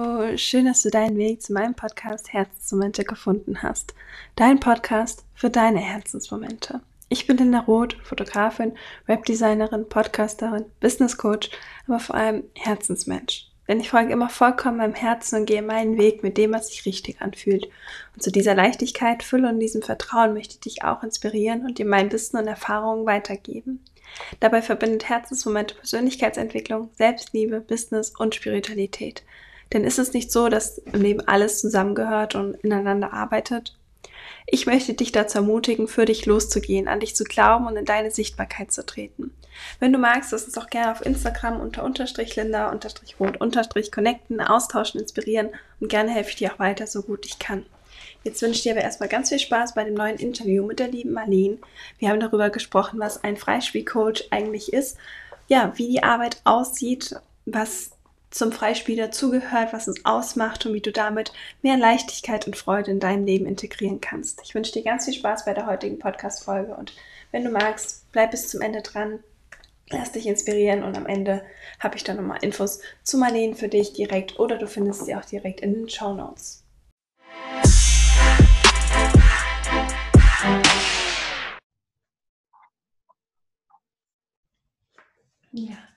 Oh, schön, dass du deinen Weg zu meinem Podcast Herzensmomente gefunden hast. Dein Podcast für deine Herzensmomente. Ich bin Linda Roth, Fotografin, Webdesignerin, Podcasterin, Business Coach, aber vor allem Herzensmensch. Denn ich folge immer vollkommen meinem Herzen und gehe meinen Weg mit dem, was sich richtig anfühlt. Und zu dieser Leichtigkeit, Fülle und diesem Vertrauen möchte ich dich auch inspirieren und dir mein Wissen und Erfahrungen weitergeben. Dabei verbindet Herzensmomente Persönlichkeitsentwicklung, Selbstliebe, Business und Spiritualität. Denn ist es nicht so, dass im Leben alles zusammengehört und ineinander arbeitet? Ich möchte dich dazu ermutigen, für dich loszugehen, an dich zu glauben und in deine Sichtbarkeit zu treten. Wenn du magst, lass uns auch gerne auf Instagram unter unterstrich Linda unterstrich rot unterstrich connecten, austauschen, inspirieren und gerne helfe ich dir auch weiter, so gut ich kann. Jetzt wünsche ich dir aber erstmal ganz viel Spaß bei dem neuen Interview mit der lieben Marlene. Wir haben darüber gesprochen, was ein Freispielcoach eigentlich ist, ja, wie die Arbeit aussieht, was zum Freispiel dazugehört, was es ausmacht und wie du damit mehr Leichtigkeit und Freude in dein Leben integrieren kannst. Ich wünsche dir ganz viel Spaß bei der heutigen Podcast-Folge und wenn du magst, bleib bis zum Ende dran, lass dich inspirieren und am Ende habe ich dann nochmal Infos zu Marlene für dich direkt oder du findest sie auch direkt in den Show Notes. Ja.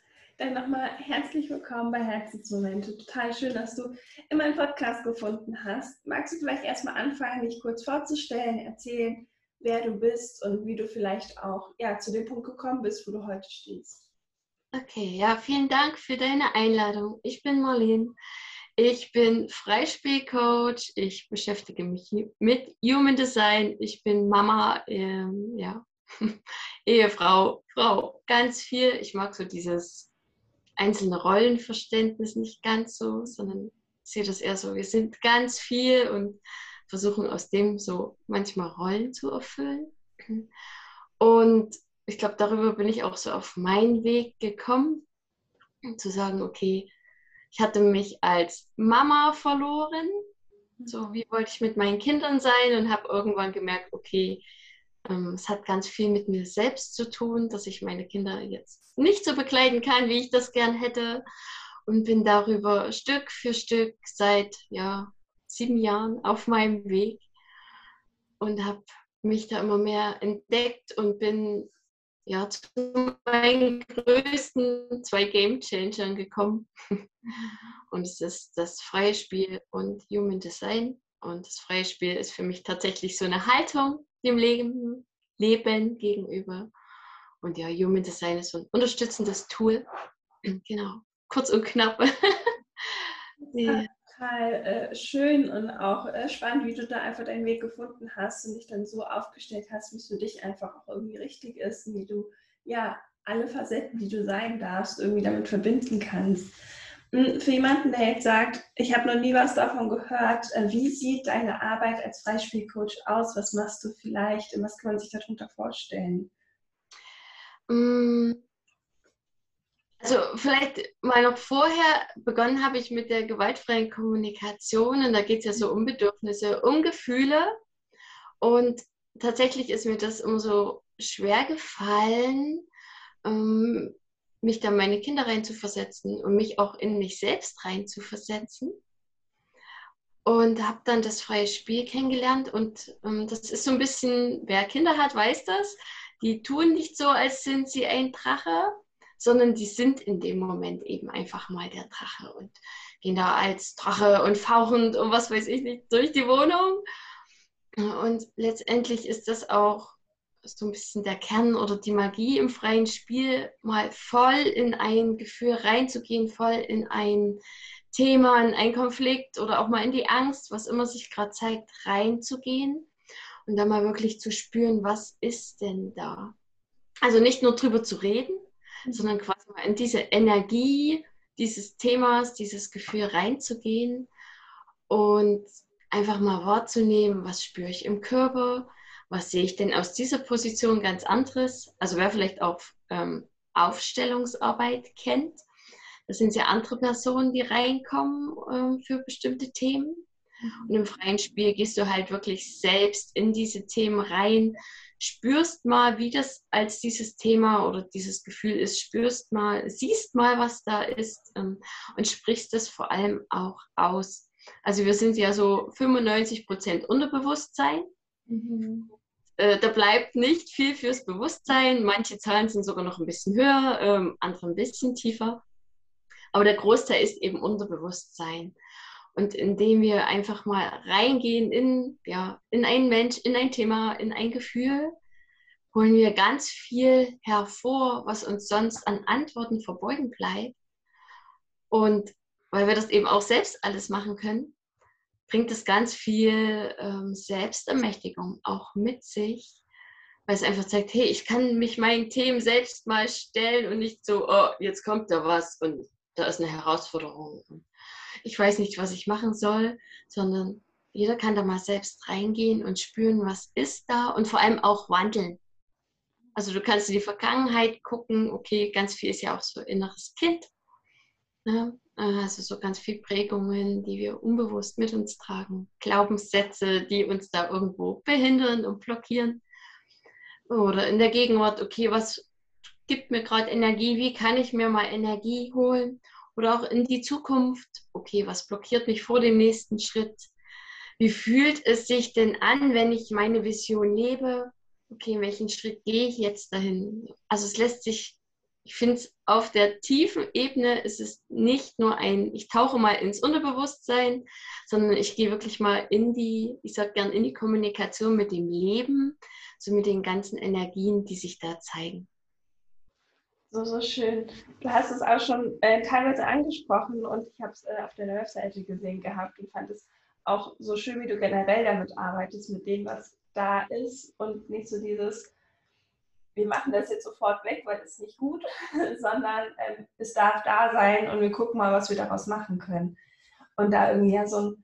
Dann nochmal herzlich willkommen bei Herzensmomente. Total schön, dass du in meinen Podcast gefunden hast. Magst du vielleicht erstmal anfangen, dich kurz vorzustellen, erzählen, wer du bist und wie du vielleicht auch ja, zu dem Punkt gekommen bist, wo du heute stehst? Okay, ja, vielen Dank für deine Einladung. Ich bin Marlene. Ich bin Freispielcoach. Ich beschäftige mich mit Human Design. Ich bin Mama, ähm, ja, Ehefrau, Frau, ganz viel. Ich mag so dieses einzelne Rollenverständnis nicht ganz so, sondern sehe das eher so, wir sind ganz viel und versuchen aus dem so manchmal Rollen zu erfüllen. Und ich glaube, darüber bin ich auch so auf meinen Weg gekommen, zu sagen, okay, ich hatte mich als Mama verloren. So, wie wollte ich mit meinen Kindern sein und habe irgendwann gemerkt, okay, es hat ganz viel mit mir selbst zu tun, dass ich meine Kinder jetzt nicht so bekleiden kann, wie ich das gern hätte. Und bin darüber Stück für Stück seit ja, sieben Jahren auf meinem Weg und habe mich da immer mehr entdeckt und bin ja zu meinen größten zwei Game Changern gekommen. Und es ist das freie Spiel und Human Design. Und das freie Spiel ist für mich tatsächlich so eine Haltung, dem Leben, Leben gegenüber. Und ja, Human Design ist so ein unterstützendes Tool. Genau, kurz und knapp. ja. Total äh, schön und auch äh, spannend, wie du da einfach deinen Weg gefunden hast und dich dann so aufgestellt hast, wie es für dich einfach auch irgendwie richtig ist und wie du ja alle Facetten, die du sein darfst, irgendwie damit verbinden kannst. Hm, für jemanden, der jetzt sagt, ich habe noch nie was davon gehört, äh, wie sieht deine Arbeit als Freispielcoach aus? Was machst du vielleicht und was kann man sich darunter vorstellen? Hm, also vielleicht mal noch vorher begonnen habe ich mit der gewaltfreien Kommunikation und da geht es ja so um Bedürfnisse, um Gefühle und tatsächlich ist mir das immer so schwer gefallen, ähm, mich da meine Kinder reinzuversetzen und mich auch in mich selbst reinzuversetzen. Und habe dann das freie Spiel kennengelernt und ähm, das ist so ein bisschen, wer Kinder hat, weiß das. Die tun nicht so, als sind sie ein Drache, sondern die sind in dem Moment eben einfach mal der Drache und gehen da als Drache und fauchend und was weiß ich nicht durch die Wohnung. Und letztendlich ist das auch so ein bisschen der Kern oder die Magie im freien Spiel, mal voll in ein Gefühl reinzugehen, voll in ein Thema, in einen Konflikt oder auch mal in die Angst, was immer sich gerade zeigt, reinzugehen und dann mal wirklich zu spüren, was ist denn da? Also nicht nur drüber zu reden, mhm. sondern quasi mal in diese Energie dieses Themas, dieses Gefühl reinzugehen und einfach mal wahrzunehmen, was spüre ich im Körper, was sehe ich denn aus dieser Position ganz anderes? Also wer vielleicht auch ähm, Aufstellungsarbeit kennt, das sind ja andere Personen, die reinkommen ähm, für bestimmte Themen. Mhm. Und im freien Spiel gehst du halt wirklich selbst in diese Themen rein, spürst mal, wie das als dieses Thema oder dieses Gefühl ist, spürst mal, siehst mal, was da ist ähm, und sprichst es vor allem auch aus. Also wir sind ja so 95 Prozent Unterbewusstsein. Mhm. Äh, da bleibt nicht viel fürs Bewusstsein. Manche Zahlen sind sogar noch ein bisschen höher, ähm, andere ein bisschen tiefer. Aber der Großteil ist eben Unterbewusstsein. Und indem wir einfach mal reingehen in, ja, in einen Mensch, in ein Thema, in ein Gefühl, holen wir ganz viel hervor, was uns sonst an Antworten verborgen bleibt. Und weil wir das eben auch selbst alles machen können, bringt es ganz viel ähm, Selbstermächtigung auch mit sich, weil es einfach zeigt, hey, ich kann mich meinen Themen selbst mal stellen und nicht so, oh, jetzt kommt da was und da ist eine Herausforderung. Ich weiß nicht, was ich machen soll, sondern jeder kann da mal selbst reingehen und spüren, was ist da und vor allem auch wandeln. Also du kannst in die Vergangenheit gucken, okay, ganz viel ist ja auch so inneres Kind. Ne? Also so ganz viel Prägungen, die wir unbewusst mit uns tragen. Glaubenssätze, die uns da irgendwo behindern und blockieren. Oder in der Gegenwart, okay, was gibt mir gerade Energie? Wie kann ich mir mal Energie holen? Oder auch in die Zukunft, okay, was blockiert mich vor dem nächsten Schritt? Wie fühlt es sich denn an, wenn ich meine Vision lebe? Okay, welchen Schritt gehe ich jetzt dahin? Also es lässt sich ich finde es auf der tiefen Ebene ist es nicht nur ein, ich tauche mal ins Unterbewusstsein, sondern ich gehe wirklich mal in die, ich sage gern, in die Kommunikation mit dem Leben, so mit den ganzen Energien, die sich da zeigen. So, so schön. Du hast es auch schon äh, teilweise angesprochen und ich habe es äh, auf deiner Webseite gesehen gehabt und fand es auch so schön, wie du generell damit arbeitest, mit dem, was da ist und nicht so dieses, wir machen das jetzt sofort weg, weil es nicht gut, sondern ähm, es darf da sein und wir gucken mal, was wir daraus machen können. Und da irgendwie ja so einen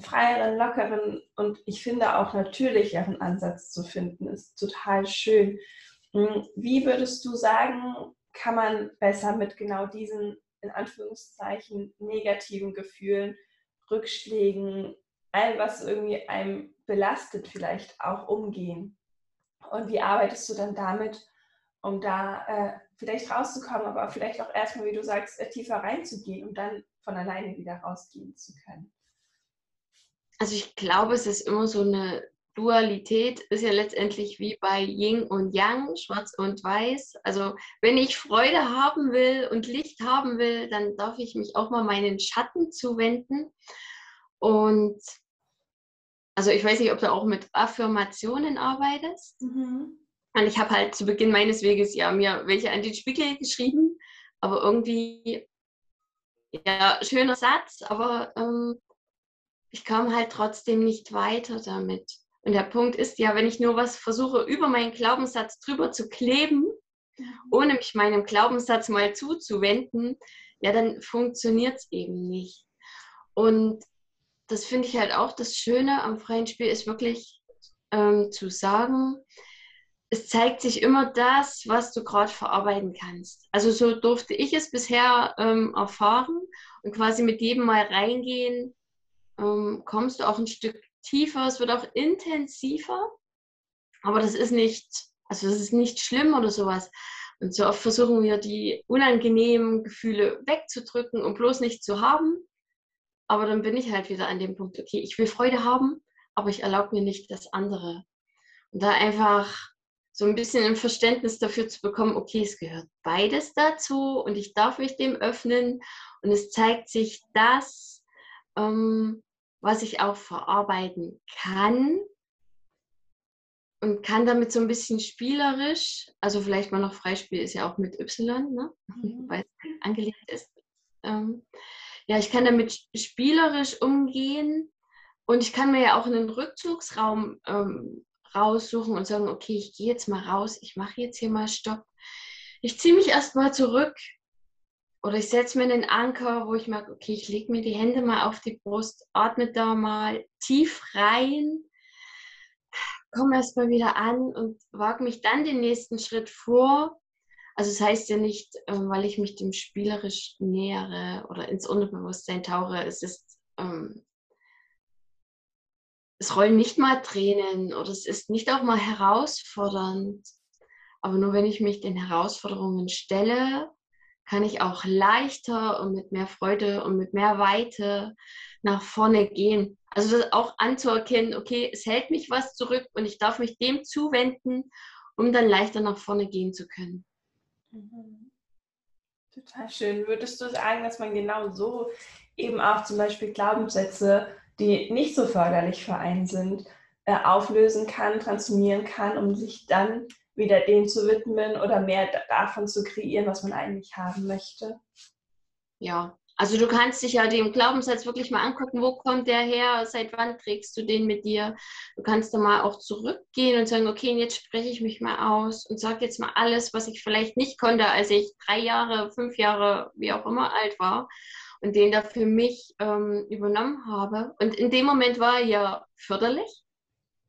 freieren, lockeren und ich finde auch natürlicheren Ansatz zu finden, ist total schön. Hm, wie würdest du sagen, kann man besser mit genau diesen, in Anführungszeichen, negativen Gefühlen, Rückschlägen, all was irgendwie einem belastet, vielleicht auch umgehen? Und wie arbeitest du dann damit, um da äh, vielleicht rauszukommen, aber vielleicht auch erstmal, wie du sagst, äh, tiefer reinzugehen und dann von alleine wieder rausgehen zu können? Also ich glaube, es ist immer so eine Dualität, ist ja letztendlich wie bei Yin und Yang, Schwarz und Weiß. Also wenn ich Freude haben will und Licht haben will, dann darf ich mich auch mal meinen Schatten zuwenden. Und also ich weiß nicht, ob du auch mit Affirmationen arbeitest. Mhm. Und ich habe halt zu Beginn meines Weges ja mir welche an den Spiegel geschrieben, aber irgendwie, ja, schöner Satz, aber ähm, ich kam halt trotzdem nicht weiter damit. Und der Punkt ist ja, wenn ich nur was versuche, über meinen Glaubenssatz drüber zu kleben, mhm. ohne mich meinem Glaubenssatz mal zuzuwenden, ja, dann funktioniert es eben nicht. Und das finde ich halt auch das Schöne am freien Spiel, ist wirklich ähm, zu sagen, es zeigt sich immer das, was du gerade verarbeiten kannst. Also so durfte ich es bisher ähm, erfahren und quasi mit jedem Mal reingehen, ähm, kommst du auch ein Stück tiefer, es wird auch intensiver, aber das ist nicht, also das ist nicht schlimm oder sowas. Und so oft versuchen wir die unangenehmen Gefühle wegzudrücken und bloß nicht zu haben. Aber dann bin ich halt wieder an dem Punkt, okay, ich will Freude haben, aber ich erlaube mir nicht das andere. Und da einfach so ein bisschen ein Verständnis dafür zu bekommen, okay, es gehört beides dazu und ich darf mich dem öffnen und es zeigt sich das, ähm, was ich auch verarbeiten kann und kann damit so ein bisschen spielerisch, also vielleicht mal noch Freispiel ist ja auch mit Y, ne? Mhm. weil es angelegt ist. Ähm, ja, ich kann damit spielerisch umgehen und ich kann mir ja auch einen Rückzugsraum ähm, raussuchen und sagen, okay, ich gehe jetzt mal raus, ich mache jetzt hier mal Stopp. Ich ziehe mich erstmal zurück oder ich setze mir einen Anker, wo ich merke, okay, ich lege mir die Hände mal auf die Brust, atme da mal tief rein, komme erstmal wieder an und wage mich dann den nächsten Schritt vor also es das heißt ja nicht, ähm, weil ich mich dem spielerisch nähere oder ins Unterbewusstsein tauche. Es ist, ähm, es rollen nicht mal Tränen oder es ist nicht auch mal herausfordernd. Aber nur wenn ich mich den Herausforderungen stelle, kann ich auch leichter und mit mehr Freude und mit mehr Weite nach vorne gehen. Also das auch anzuerkennen, okay, es hält mich was zurück und ich darf mich dem zuwenden, um dann leichter nach vorne gehen zu können. Mhm. Total schön. Würdest du sagen, dass man genau so eben auch zum Beispiel Glaubenssätze, die nicht so förderlich für einen sind, äh, auflösen kann, transformieren kann, um sich dann wieder dem zu widmen oder mehr davon zu kreieren, was man eigentlich haben möchte? Ja, also du kannst dich ja dem Glaubenssatz wirklich mal angucken, wo kommt der her, seit wann trägst du den mit dir. Du kannst da mal auch zurückgehen und sagen, okay, jetzt spreche ich mich mal aus und sage jetzt mal alles, was ich vielleicht nicht konnte, als ich drei Jahre, fünf Jahre, wie auch immer alt war und den da für mich ähm, übernommen habe. Und in dem Moment war er ja förderlich,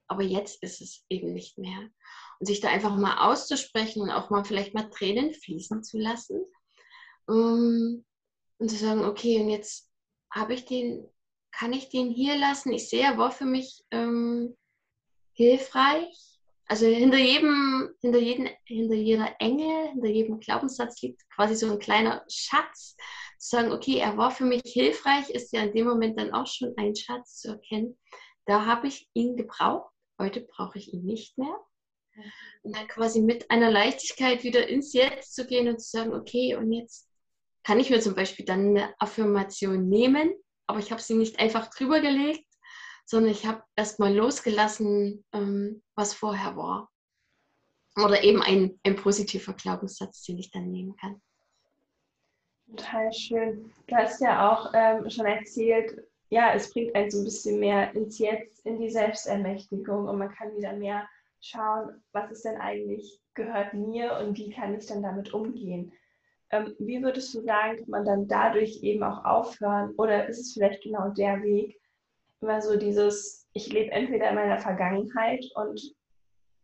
aber jetzt ist es eben nicht mehr. Und sich da einfach mal auszusprechen und auch mal vielleicht mal Tränen fließen zu lassen. Ähm, und zu sagen, okay, und jetzt habe ich den, kann ich den hier lassen? Ich sehe, er war für mich ähm, hilfreich. Also hinter jedem, hinter, jedem, hinter jeder Engel, hinter jedem Glaubenssatz liegt quasi so ein kleiner Schatz. Zu sagen, okay, er war für mich hilfreich, ist ja in dem Moment dann auch schon ein Schatz zu erkennen. Da habe ich ihn gebraucht, heute brauche ich ihn nicht mehr. Und dann quasi mit einer Leichtigkeit wieder ins Jetzt zu gehen und zu sagen, okay, und jetzt kann ich mir zum Beispiel dann eine Affirmation nehmen, aber ich habe sie nicht einfach drüber gelegt, sondern ich habe erstmal losgelassen, ähm, was vorher war. Oder eben ein, ein positiver Glaubenssatz, den ich dann nehmen kann. Total schön. Du hast ja auch ähm, schon erzählt, ja, es bringt einen so ein bisschen mehr ins Jetzt, in die Selbstermächtigung und man kann wieder mehr schauen, was ist denn eigentlich, gehört mir und wie kann ich dann damit umgehen. Ähm, wie würdest du sagen, kann man dann dadurch eben auch aufhören oder ist es vielleicht genau der Weg, immer so dieses, ich lebe entweder in meiner Vergangenheit und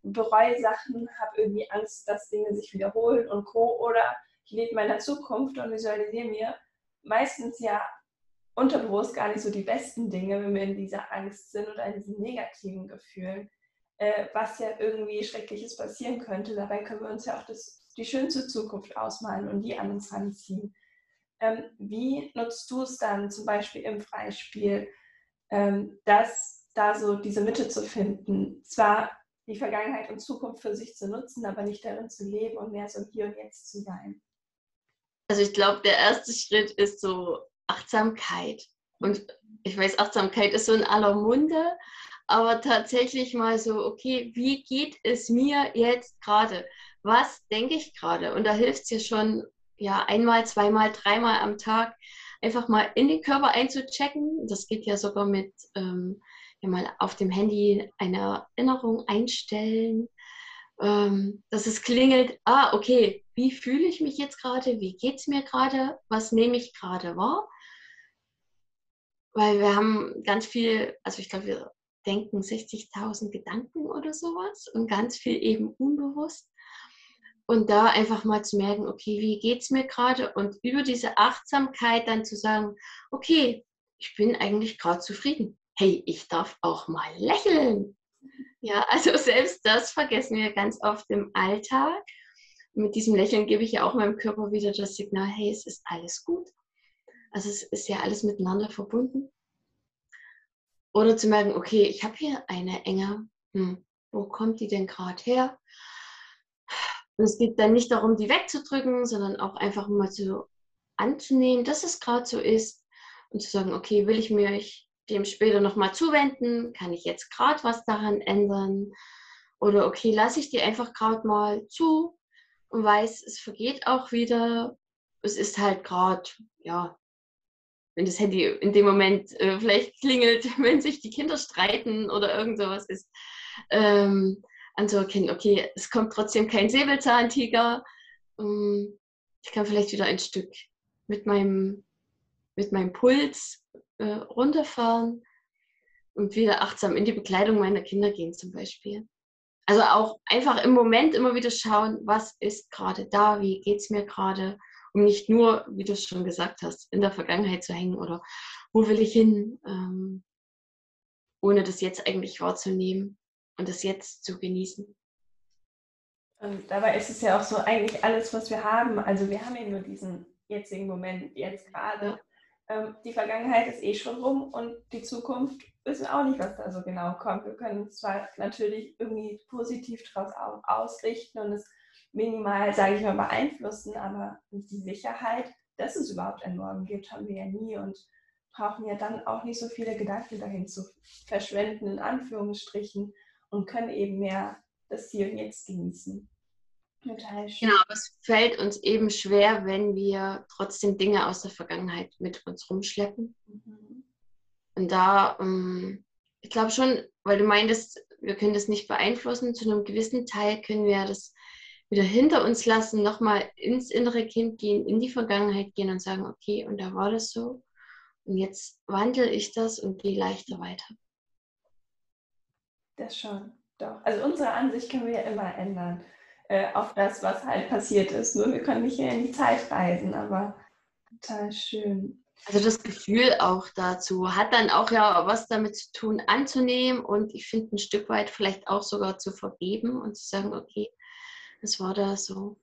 bereue Sachen, habe irgendwie Angst, dass Dinge sich wiederholen und co. Oder ich lebe in meiner Zukunft und visualisiere mir meistens ja unterbewusst gar nicht so die besten Dinge, wenn wir in dieser Angst sind oder in diesen negativen Gefühlen, äh, was ja irgendwie Schreckliches passieren könnte. Dabei können wir uns ja auch das die schönste Zukunft ausmalen und die an uns ranziehen. Ähm, wie nutzt du es dann zum Beispiel im Freispiel, ähm, dass da so diese Mitte zu finden? Zwar die Vergangenheit und Zukunft für sich zu nutzen, aber nicht darin zu leben und mehr so hier und jetzt zu sein. Also ich glaube, der erste Schritt ist so Achtsamkeit. Und ich weiß, Achtsamkeit ist so in aller Munde, aber tatsächlich mal so, okay, wie geht es mir jetzt gerade? Was denke ich gerade? Und da hilft es ja schon, ja, einmal, zweimal, dreimal am Tag einfach mal in den Körper einzuchecken. Das geht ja sogar mit ähm, ja, mal auf dem Handy eine Erinnerung einstellen, ähm, dass es klingelt, ah, okay, wie fühle ich mich jetzt gerade? Wie geht es mir gerade? Was nehme ich gerade wahr? Weil wir haben ganz viel, also ich glaube, wir denken 60.000 Gedanken oder sowas und ganz viel eben unbewusst. Und da einfach mal zu merken, okay, wie geht es mir gerade? Und über diese Achtsamkeit dann zu sagen, okay, ich bin eigentlich gerade zufrieden. Hey, ich darf auch mal lächeln. Ja, also selbst das vergessen wir ganz oft im Alltag. Mit diesem Lächeln gebe ich ja auch meinem Körper wieder das Signal, hey, es ist alles gut. Also es ist ja alles miteinander verbunden. Oder zu merken, okay, ich habe hier eine Enge. Hm, wo kommt die denn gerade her? Und es geht dann nicht darum, die wegzudrücken, sondern auch einfach mal so anzunehmen, dass es gerade so ist und zu sagen, okay, will ich mich dem später nochmal zuwenden? Kann ich jetzt gerade was daran ändern? Oder okay, lasse ich die einfach gerade mal zu und weiß, es vergeht auch wieder. Es ist halt gerade, ja, wenn das Handy in dem Moment äh, vielleicht klingelt, wenn sich die Kinder streiten oder irgend sowas ist. Ähm, anzuerkennen, okay, es kommt trotzdem kein Säbelzahntiger. Ähm, ich kann vielleicht wieder ein Stück mit meinem, mit meinem Puls äh, runterfahren und wieder achtsam in die Bekleidung meiner Kinder gehen zum Beispiel. Also auch einfach im Moment immer wieder schauen, was ist gerade da, wie geht es mir gerade, um nicht nur, wie du es schon gesagt hast, in der Vergangenheit zu hängen oder wo will ich hin. Ähm, ohne das jetzt eigentlich wahrzunehmen und das jetzt zu genießen. Und dabei ist es ja auch so eigentlich alles, was wir haben. Also wir haben ja nur diesen jetzigen Moment, jetzt gerade. Ähm, die Vergangenheit ist eh schon rum und die Zukunft wissen auch nicht, was da so genau kommt. Wir können uns zwar natürlich irgendwie positiv daraus ausrichten und es minimal, sage ich mal, beeinflussen, aber die Sicherheit, dass es überhaupt ein Morgen gibt, haben wir ja nie und brauchen ja dann auch nicht so viele Gedanken dahin zu verschwenden, in Anführungsstrichen, und können eben mehr das Hier und Jetzt genießen. Total schön. Genau, aber es fällt uns eben schwer, wenn wir trotzdem Dinge aus der Vergangenheit mit uns rumschleppen. Mhm. Und da, ähm, ich glaube schon, weil du meintest, wir können das nicht beeinflussen, zu einem gewissen Teil können wir das wieder hinter uns lassen, nochmal ins innere Kind gehen, in die Vergangenheit gehen und sagen, okay, und da war das so. Und jetzt wandle ich das und gehe leichter weiter. Das schon, doch. Also unsere Ansicht können wir ja immer ändern äh, auf das, was halt passiert ist. Nur wir können nicht in die Zeit reisen, aber total schön. Also das Gefühl auch dazu hat dann auch ja was damit zu tun, anzunehmen und ich finde ein Stück weit vielleicht auch sogar zu vergeben und zu sagen, okay, das war da so.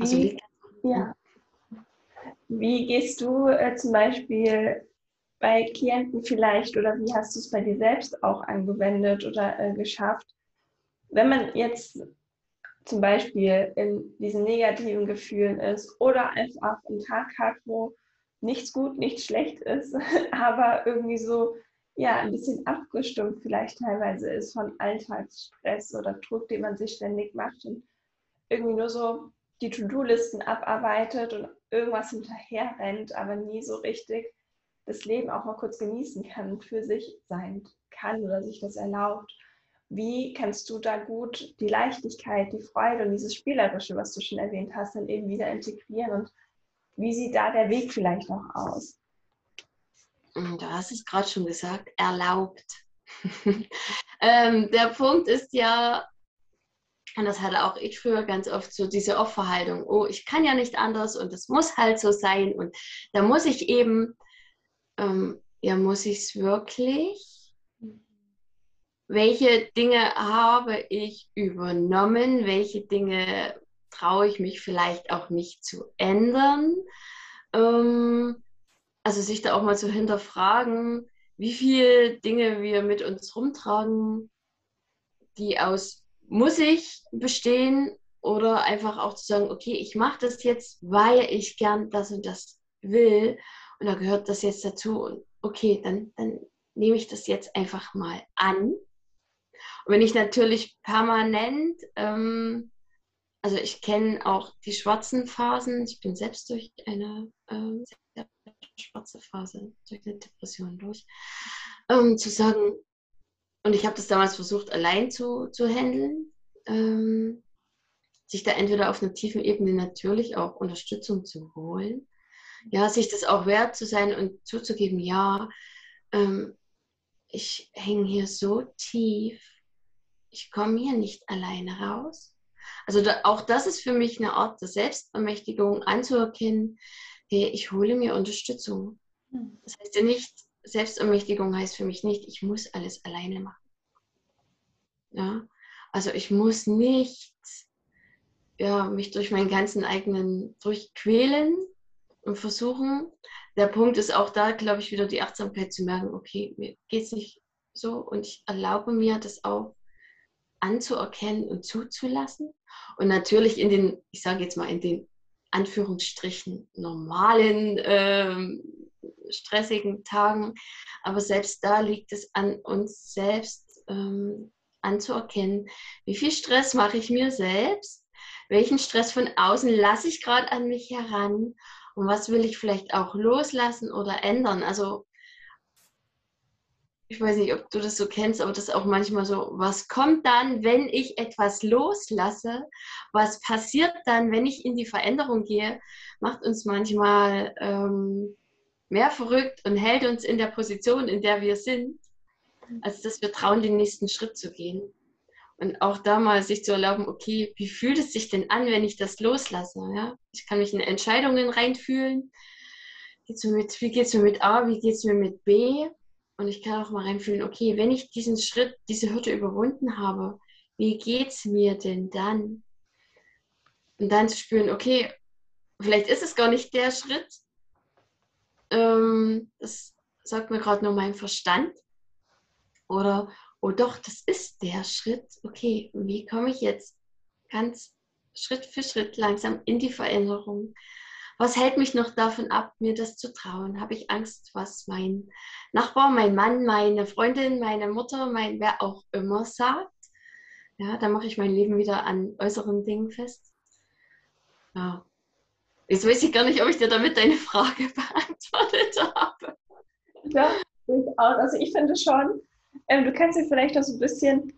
Also wie, ja. wie gehst du äh, zum Beispiel bei Klienten vielleicht oder wie hast du es bei dir selbst auch angewendet oder äh, geschafft, wenn man jetzt zum Beispiel in diesen negativen Gefühlen ist oder einfach einen Tag hat, wo nichts gut, nichts schlecht ist, aber irgendwie so ja ein bisschen abgestimmt vielleicht teilweise ist von Alltagsstress oder Druck, den man sich ständig macht und irgendwie nur so die To-Do-Listen abarbeitet und irgendwas hinterher rennt, aber nie so richtig das Leben auch mal kurz genießen kann, für sich sein kann oder sich das erlaubt. Wie kannst du da gut die Leichtigkeit, die Freude und dieses Spielerische, was du schon erwähnt hast, dann eben wieder integrieren? Und wie sieht da der Weg vielleicht noch aus? Hm, du hast es gerade schon gesagt, erlaubt. ähm, der Punkt ist ja, und das hatte auch ich früher ganz oft so diese Opferhaltung, oh, ich kann ja nicht anders und es muss halt so sein und da muss ich eben, ähm, ja, muss ich es wirklich? welche Dinge habe ich übernommen, welche Dinge traue ich mich vielleicht auch nicht zu ändern. Ähm, also sich da auch mal zu hinterfragen, wie viele Dinge wir mit uns rumtragen, die aus muss ich bestehen oder einfach auch zu sagen, okay, ich mache das jetzt, weil ich gern das und das will und da gehört das jetzt dazu. Und okay, dann, dann nehme ich das jetzt einfach mal an. Und wenn ich natürlich permanent, ähm, also ich kenne auch die schwarzen Phasen, ich bin selbst durch eine ähm, schwarze Phase, durch eine Depression durch, ähm, zu sagen, und ich habe das damals versucht, allein zu, zu handeln, ähm, sich da entweder auf einer tiefen Ebene natürlich auch Unterstützung zu holen, ja, sich das auch wert zu sein und zuzugeben, ja, ähm, ich hänge hier so tief ich komme hier nicht alleine raus. Also da, auch das ist für mich eine Art der Selbstermächtigung anzuerkennen, hey, ich hole mir Unterstützung. Hm. Das heißt ja nicht, Selbstermächtigung heißt für mich nicht, ich muss alles alleine machen. Ja? Also ich muss nicht ja, mich durch meinen ganzen eigenen durchquälen und versuchen. Der Punkt ist auch da, glaube ich, wieder die Achtsamkeit zu merken, okay, mir geht es nicht so und ich erlaube mir das auch anzuerkennen und zuzulassen. Und natürlich in den, ich sage jetzt mal, in den Anführungsstrichen normalen, ähm, stressigen Tagen. Aber selbst da liegt es an uns selbst ähm, anzuerkennen, wie viel Stress mache ich mir selbst, welchen Stress von außen lasse ich gerade an mich heran und was will ich vielleicht auch loslassen oder ändern. Also ich weiß nicht, ob du das so kennst, aber das ist auch manchmal so, was kommt dann, wenn ich etwas loslasse? Was passiert dann, wenn ich in die Veränderung gehe? Macht uns manchmal ähm, mehr verrückt und hält uns in der Position, in der wir sind, als dass wir trauen, den nächsten Schritt zu gehen. Und auch da mal sich zu erlauben, okay, wie fühlt es sich denn an, wenn ich das loslasse? Ja? Ich kann mich in Entscheidungen reinfühlen. Geht's mir mit, wie geht es mir mit A, wie geht es mir mit B? Und ich kann auch mal reinfühlen, okay, wenn ich diesen Schritt, diese Hürde überwunden habe, wie geht es mir denn dann? Und dann zu spüren, okay, vielleicht ist es gar nicht der Schritt. Ähm, das sagt mir gerade nur mein Verstand. Oder, oh doch, das ist der Schritt. Okay, wie komme ich jetzt ganz Schritt für Schritt langsam in die Veränderung? Was hält mich noch davon ab, mir das zu trauen? Habe ich Angst, was mein Nachbar, mein Mann, meine Freundin, meine Mutter, mein wer auch immer sagt? Ja, da mache ich mein Leben wieder an äußeren Dingen fest. Ja. Jetzt weiß ich gar nicht, ob ich dir damit deine Frage beantwortet habe. Ja. Also ich finde schon, ähm, du kannst dir vielleicht auch so ein bisschen,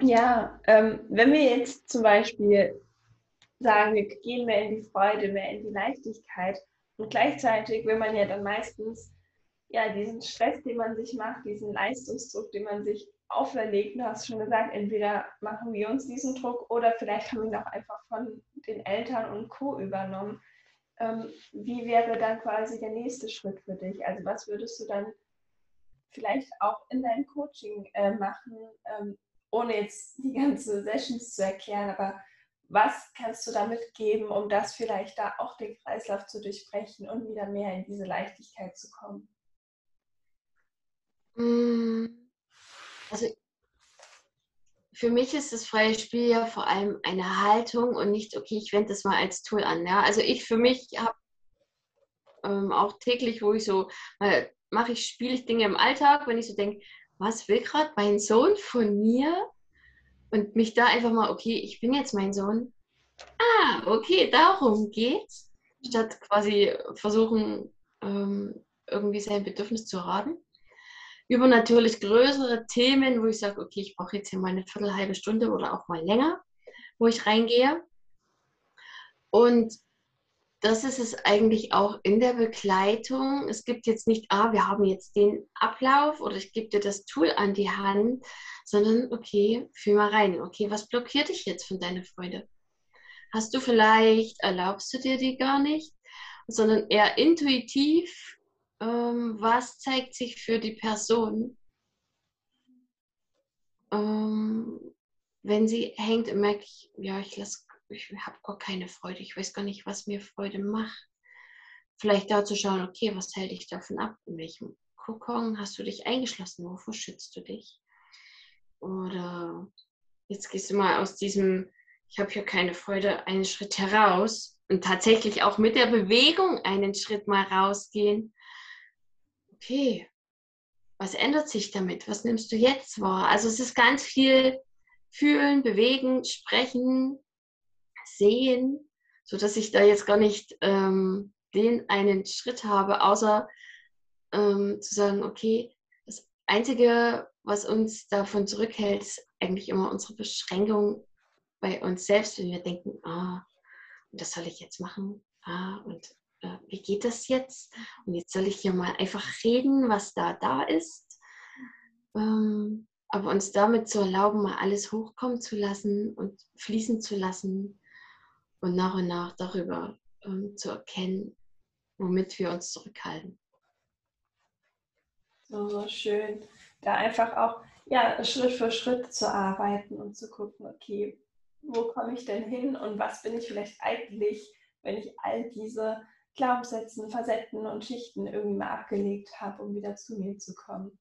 ja, ähm, wenn wir jetzt zum Beispiel sagen, wir gehen mehr in die Freude, mehr in die Leichtigkeit und gleichzeitig will man ja dann meistens ja diesen Stress, den man sich macht, diesen Leistungsdruck, den man sich auferlegt, du hast schon gesagt, entweder machen wir uns diesen Druck oder vielleicht haben wir ihn auch einfach von den Eltern und Co. übernommen. Ähm, wie wäre dann quasi der nächste Schritt für dich? Also was würdest du dann vielleicht auch in deinem Coaching äh, machen, ähm, ohne jetzt die ganzen Sessions zu erklären, aber was kannst du damit geben, um das vielleicht da auch den Kreislauf zu durchbrechen und wieder mehr in diese Leichtigkeit zu kommen? Mm, also für mich ist das freie Spiel ja vor allem eine Haltung und nicht, okay, ich wende das mal als Tool an. Ja? Also ich für mich habe ähm, auch täglich, wo ich so, mal mache ich, spiele ich Dinge im Alltag, wenn ich so denke, was will gerade mein Sohn von mir? Und mich da einfach mal, okay, ich bin jetzt mein Sohn. Ah, okay, darum geht's. Statt quasi versuchen, ähm, irgendwie sein Bedürfnis zu raten. Über natürlich größere Themen, wo ich sage, okay, ich brauche jetzt hier mal eine Viertel, halbe Stunde oder auch mal länger, wo ich reingehe. Und das ist es eigentlich auch in der Begleitung. Es gibt jetzt nicht, ah, wir haben jetzt den Ablauf oder ich gebe dir das Tool an die Hand, sondern okay, fühl mal rein. Okay, was blockiert dich jetzt von deiner Freude? Hast du vielleicht, erlaubst du dir die gar nicht, sondern eher intuitiv, ähm, was zeigt sich für die Person, ähm, wenn sie hängt und merkt, ja, ich lasse ich habe gar keine Freude, ich weiß gar nicht, was mir Freude macht. Vielleicht da zu schauen, okay, was hält dich davon ab? In welchem Kokon hast du dich eingeschlossen? Wovor schützt du dich? Oder jetzt gehst du mal aus diesem, ich habe hier keine Freude, einen Schritt heraus und tatsächlich auch mit der Bewegung einen Schritt mal rausgehen. Okay, was ändert sich damit? Was nimmst du jetzt wahr? Also es ist ganz viel fühlen, bewegen, sprechen, sehen, sodass ich da jetzt gar nicht ähm, den einen Schritt habe, außer ähm, zu sagen, okay, das Einzige, was uns davon zurückhält, ist eigentlich immer unsere Beschränkung bei uns selbst, wenn wir denken, ah, das soll ich jetzt machen, ah, und äh, wie geht das jetzt? Und jetzt soll ich hier mal einfach reden, was da da ist. Ähm, aber uns damit zu erlauben, mal alles hochkommen zu lassen und fließen zu lassen und nach und nach darüber ähm, zu erkennen, womit wir uns zurückhalten. So, so schön. Da einfach auch ja, Schritt für Schritt zu arbeiten und zu gucken, okay, wo komme ich denn hin und was bin ich vielleicht eigentlich, wenn ich all diese Glaubenssätze, Facetten und Schichten irgendwie mal abgelegt habe, um wieder zu mir zu kommen.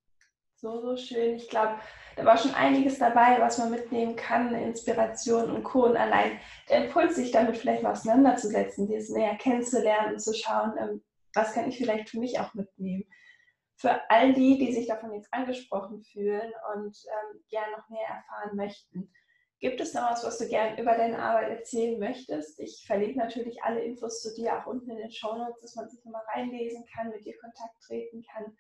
So, so schön. Ich glaube, da war schon einiges dabei, was man mitnehmen kann, Inspiration und Co. Und allein der Impuls, sich damit vielleicht mal auseinanderzusetzen, dieses näher kennenzulernen und zu schauen, ähm, was kann ich vielleicht für mich auch mitnehmen. Für all die, die sich davon jetzt angesprochen fühlen und ähm, gerne noch mehr erfahren möchten. Gibt es noch was, was du gerne über deine Arbeit erzählen möchtest? Ich verlinke natürlich alle Infos zu dir auch unten in den Show Notes, dass man sich nochmal reinlesen kann, mit dir Kontakt treten kann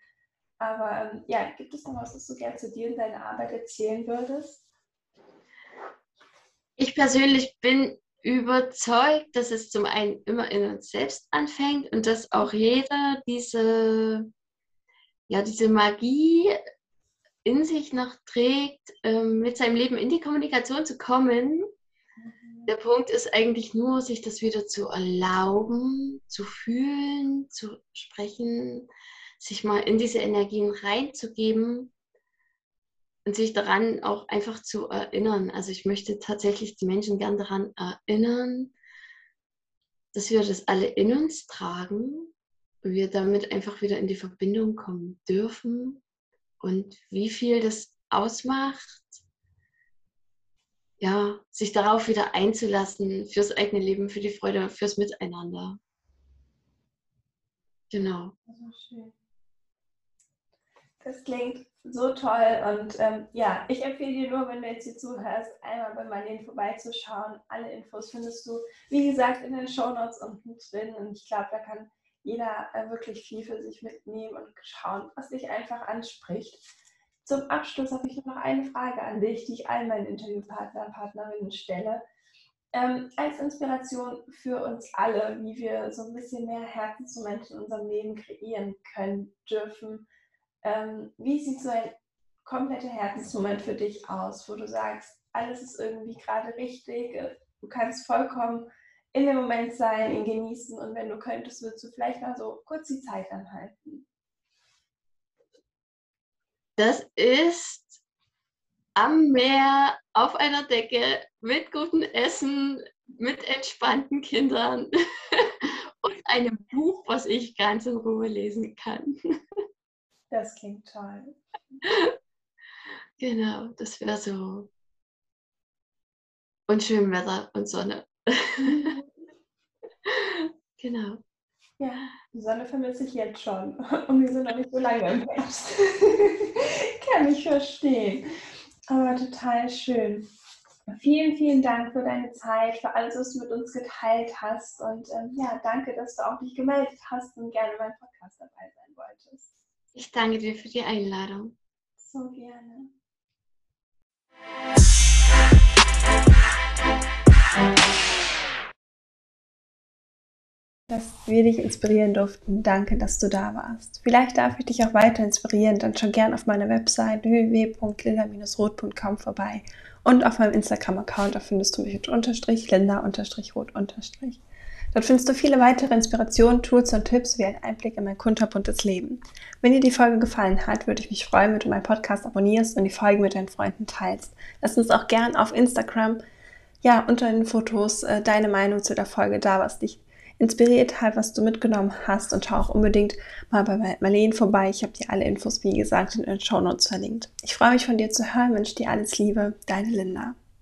aber ähm, ja, gibt es noch was, was du gerne zu dir und deiner Arbeit erzählen würdest? Ich persönlich bin überzeugt, dass es zum einen immer in uns selbst anfängt und dass auch jeder diese, ja, diese Magie in sich noch trägt, ähm, mit seinem Leben in die Kommunikation zu kommen. Mhm. der Punkt ist eigentlich nur, sich das wieder zu erlauben, zu fühlen, zu sprechen, sich mal in diese Energien reinzugeben und sich daran auch einfach zu erinnern. Also ich möchte tatsächlich die Menschen gern daran erinnern, dass wir das alle in uns tragen und wir damit einfach wieder in die Verbindung kommen dürfen und wie viel das ausmacht, ja, sich darauf wieder einzulassen, fürs eigene Leben, für die Freude, fürs Miteinander. Genau. Das klingt so toll und ähm, ja, ich empfehle dir nur, wenn du jetzt hier zuhörst, einmal bei Marlene vorbeizuschauen. Alle Infos findest du, wie gesagt, in den Show Notes unten drin und ich glaube, da kann jeder äh, wirklich viel für sich mitnehmen und schauen, was dich einfach anspricht. Zum Abschluss habe ich noch eine Frage an dich, die ich allen meinen Interviewpartner und Partnerinnen stelle. Ähm, als Inspiration für uns alle, wie wir so ein bisschen mehr Herzensmomente in unserem Leben kreieren können, dürfen. Ähm, wie sieht so ein kompletter Herzensmoment für dich aus, wo du sagst, alles ist irgendwie gerade richtig, äh, du kannst vollkommen in dem Moment sein, ihn genießen und wenn du könntest, würdest du vielleicht mal so kurz die Zeit anhalten. Das ist am Meer, auf einer Decke, mit gutem Essen, mit entspannten Kindern und einem Buch, was ich ganz in Ruhe lesen kann. Das klingt toll. Genau, das wäre so. Und schön Wetter und Sonne. genau. Ja, die Sonne vermisse ich jetzt schon. Und wir sind noch nicht so lange im Herbst. Kann ich verstehen. Aber total schön. Vielen, vielen Dank für deine Zeit, für alles, was du mit uns geteilt hast. Und ähm, ja, danke, dass du auch dich gemeldet hast und gerne beim Podcast dabei sein wolltest. Ich danke dir für die Einladung. So gerne. dass wir dich inspirieren durften. Danke, dass du da warst. Vielleicht darf ich dich auch weiter inspirieren, dann schau gern auf meiner Website www.linda-rot.com vorbei und auf meinem Instagram-Account, da findest du mich mit Unterstrich, Linda-Rot- Unterstrich. Dort findest du viele weitere Inspirationen, Tools und Tipps wie ein Einblick in mein kunterbuntes Leben. Wenn dir die Folge gefallen hat, würde ich mich freuen, wenn du meinen Podcast abonnierst und die Folge mit deinen Freunden teilst. Lass uns auch gern auf Instagram ja, unter den Fotos äh, deine Meinung zu der Folge da, was dich inspiriert hat, was du mitgenommen hast und schau auch unbedingt mal bei Marlene vorbei. Ich habe dir alle Infos, wie gesagt, in den Show Notes verlinkt. Ich freue mich von dir zu hören, wünsche dir alles Liebe, deine Linda.